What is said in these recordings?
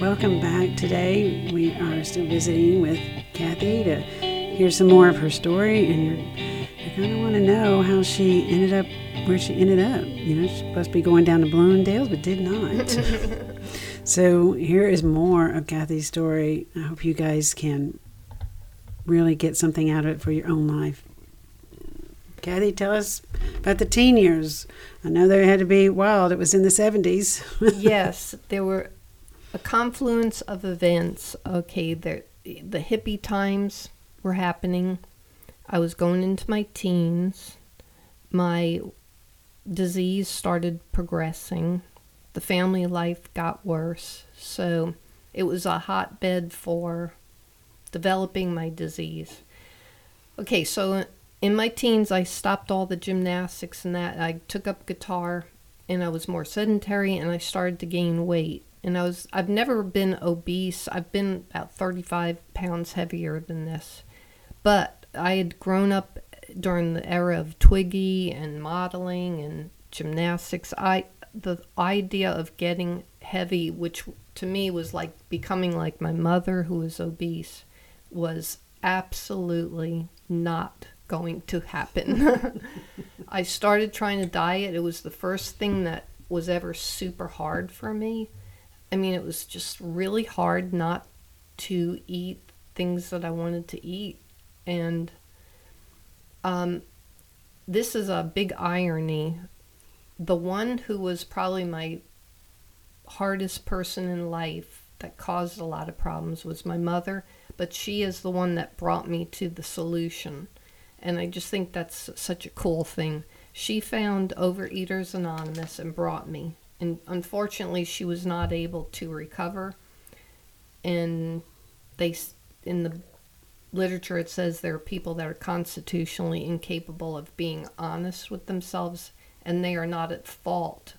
Welcome back. Today we are still visiting with Cathy to hear some more of her story, and you're, kind of want to know how she ended up where she ended up. You know, she's supposed to be going down to Bloomingdale's, but did not. so here is more of Cathy's story. I hope you guys can really get something out of it for your own life. Cathy, tell us about the teen years. I know they had to be wild. It was in the 70s. yes, there were a confluence of events. Okay, the the hippie times were happening. I was going into my teens. My disease started progressing. The family life got worse. So it was a hotbed for developing my disease. Okay, so in my teens, I stopped all the gymnastics and that. I took up guitar and I was more sedentary and I started to gain weight and I was I've never been obese. I've been about 35 pounds heavier than this. But I had grown up during the era of Twiggy and modeling and gymnastics. I the idea of getting heavy, which to me was like becoming like my mother who was obese, was absolutely not going to happen. I started trying to diet. It was the first thing that was ever super hard for me I mean, it was just really hard not to eat things that I wanted to eat. And um, this is a big irony. The one who was probably my hardest person in life that caused a lot of problems was my mother, but she is the one that brought me to the solution. And I just think that's such a cool thing. She found Overeaters Anonymous and brought me and unfortunately she was not able to recover. And they in the literature it says there are people that are constitutionally incapable of being honest with themselves and they are not at fault.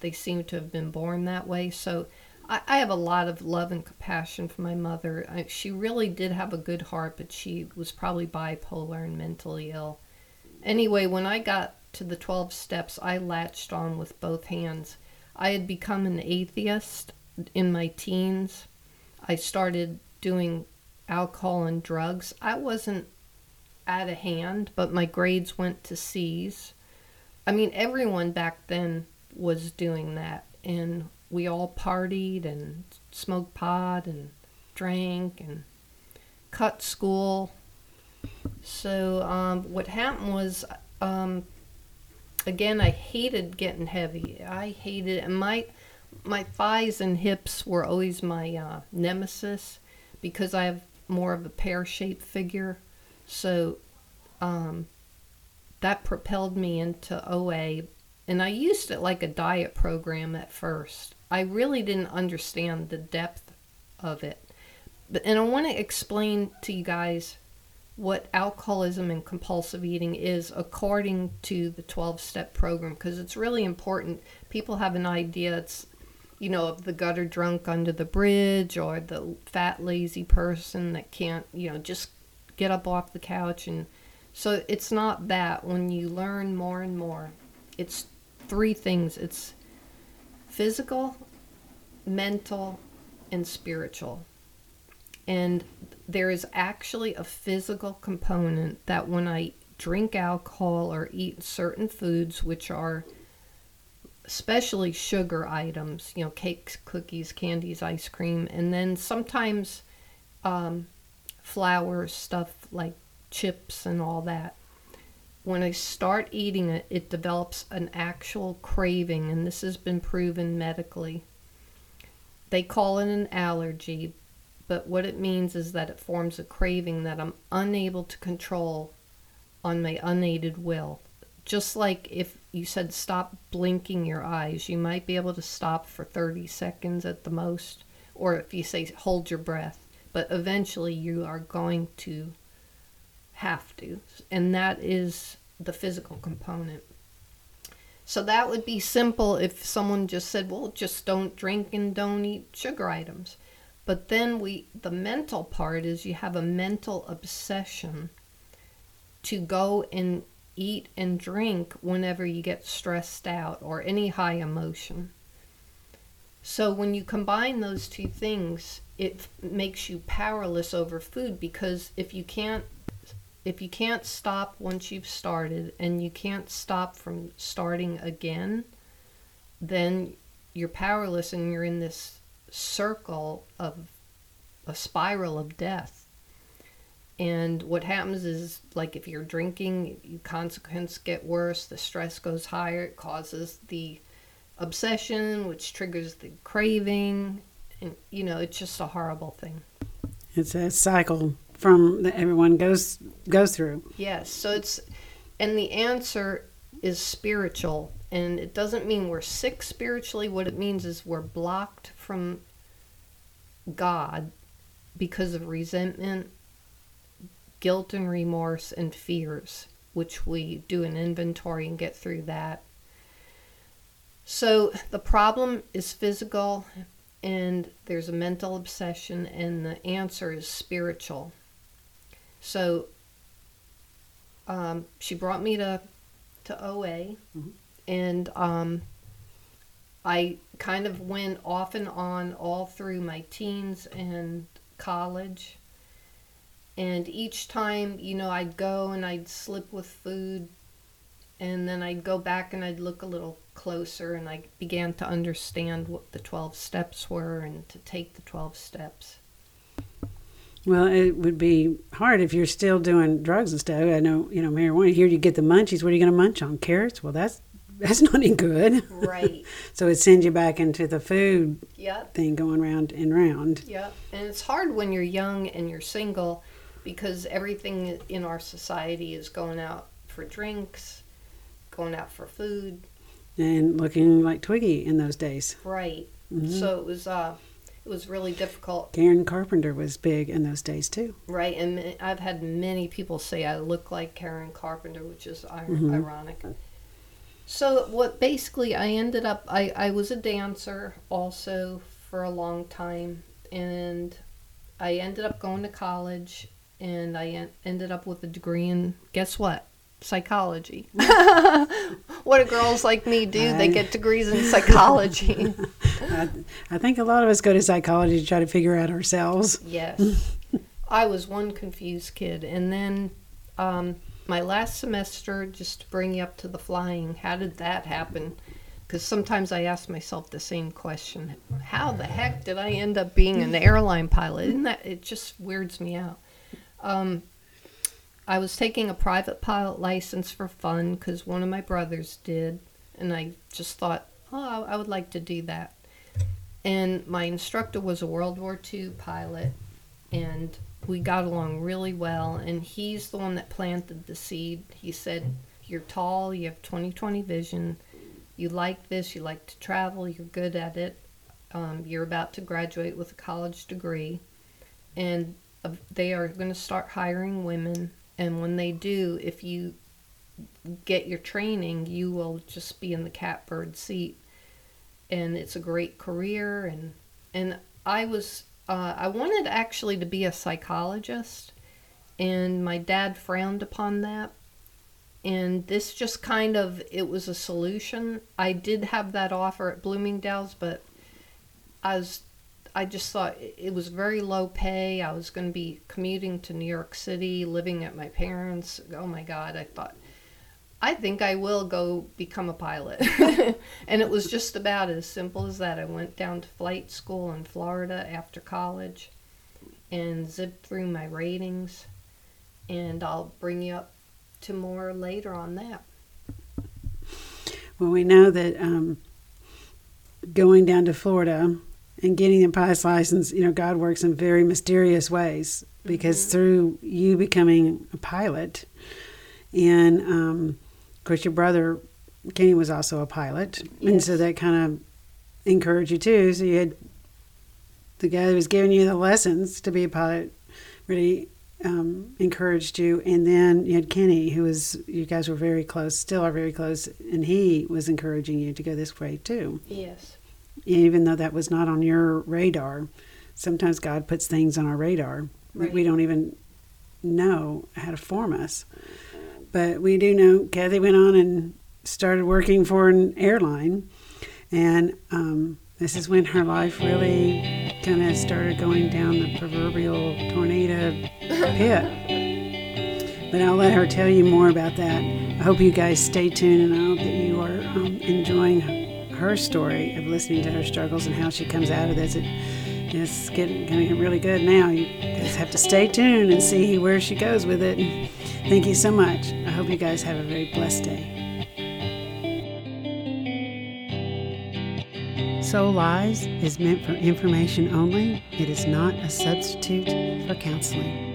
They seem to have been born that way. So i, I have a lot of love and compassion for my mother. I, she really did have a good heart but she was probably bipolar and mentally ill. Anyway when i got to the 12 steps i latched on with both hands I had become an atheist in my teens. I started doing alcohol and drugs. I wasn't out of hand, but my grades went to C's. I mean, everyone back then was doing that, and we all partied and smoked pot and drank and cut school. So, um, what happened was um, again, I hated getting heavy. I hated and my my thighs and hips were always my uh, nemesis because I have more of a pear shaped figure. So um, that propelled me into OA. And I used it like a diet program at first. I really didn't understand the depth of it. But, and I want to explain to you guys what alcoholism and compulsive eating is according to the 12 step program because it's really important. People have an idea it's, you know, of the gutter drunk under the bridge or the fat, lazy person that can't, you know, just get up off the couch. And so it's not that. When you learn more and more, it's three things it's physical, mental, and spiritual. And there is actually a physical component that when I drink alcohol or eat certain foods, which are especially sugar items, you know, cakes, cookies, candies, ice cream, and then sometimes um, flour stuff like chips and all that. When I start eating it, it develops an actual craving, and this has been proven medically. They call it an allergy, but what it means is that it forms a craving that I'm unable to control on my unaided will. Just like if you said stop blinking your eyes, you might be able to stop for 30 seconds at the most, or if you say hold your breath. but eventually you are going to have to. And that is the physical component. So that would be simple if someone just said, well, just don't drink and don't eat sugar items. But then we the mental part is you have a mental obsession to go and eat and drink whenever you get stressed out or any high emotion. So when you combine those two things, it makes you powerless over food because if you can't if you can't stop once you've started and you can't stop from starting again, then you're powerless and you're in this circle of a spiral of death. And what happens is, like if you're drinking, your consequences get worse, the stress goes higher, it causes the obsession, which triggers the craving, and you know, it's just a horrible thing. It's a cycle from that everyone goes goes through. Yes, so it's and the answer is spiritual, and it doesn't mean we're sick spiritually. What it means is we're blocked from God because of resentment, guilt and remorse, and fears, which we do an inventory and get through that. So the problem is physical, and there's a mental obsession, and the answer is spiritual. So um, she brought me to to OA, Mhm. And um, I kind of went off and on all through my teens and college. And each time, you know, I'd go and I'd slip with food, and then I'd go back and I'd look a little closer, and I began to understand what the 12 steps were and to take the 12 steps. Well, it would be hard if you're still doing drugs and stuff. I know, you know, marijuana. Here you get the munchies. What are you going to munch on? Carrots? Well, that's that's not any good. Right. So it sends you back into the food yep. thing, going round and round. Yep. And it's hard when you're young and you're single because everything in our society is going out for drinks, going out for food. and looking like Twiggy in those days. Right. Mhm. So it was uh it was really difficult. Karen Carpenter was big in those days too. Right. And I've had many people say I look like Karen Carpenter, which is Mhm. ironic. So what basically I ended up I, I was a dancer also for a long time and I ended up going to college and I en- ended up with a degree in guess what? Psychology. what do girls like me do? They get degrees in psychology. I, I think a lot of us go to psychology to try to figure out ourselves. Yes. I was one confused kid. And then um, my last semester, just to bring you up to the flying, how did that happen? Because sometimes I ask myself the same question How the heck did I end up being an airline pilot? Isn't that, it just weirds me out. Um, I was taking a private pilot license for fun because one of my brothers did. And I just thought, oh, I would like to do that. And my instructor was a World War II pilot and we got along really well and he's the one that planted the seed. He said you're tall you have 20/20 vision you like this you like to travel you're good at it um, you're about to graduate with a college degree and uh, they are going to start hiring women and when they do if you get your training you will just be in the catbird seat and it's a great career and and I was uh, I wanted actually to be a psychologist, and my dad frowned upon that. And this just kind of it was a solution. I did have that offer at Bloomingdale's, but I was I just thought it it was very low pay. I was going to be commuting to New York City, living at my parents. Oh my God! I thought I think I will go become a pilot. and it was just about as simple as that. I went down to flight school in Florida after college and zipped through my ratings. And I'll bring you up to more later on that. Well, we know that um, going down to Florida and getting the pilot's license, you know, God works in very mysterious ways because Mhm. through you becoming a pilot, and um, of course, your brother Kenny was also a pilot, and so that kind of encouraged you too. So you had the guy who was giving you the lessons to be a pilot really um, encouraged you, and then you had Kenny, who was you guys were very close, still are very close, and he was encouraging you to go this way too. Yes. Even though that was not on your radar, sometimes God puts things on our radar that we don't even know how to form us. But we do know Cathy went on and started working for an airline, and um, this is when her life really kind of started going down the proverbial tornado pit. But I'll let her tell you more about that. I hope you guys stay tuned, and I hope that you are um, enjoying her story of listening to her struggles and how she comes out of this. It, it's getting going to get really good now. You just have to stay tuned and see where she goes with it. Thank you so much. I hope you guys have a very blessed day. Soul Lies is meant for information only. It is not a substitute for counseling.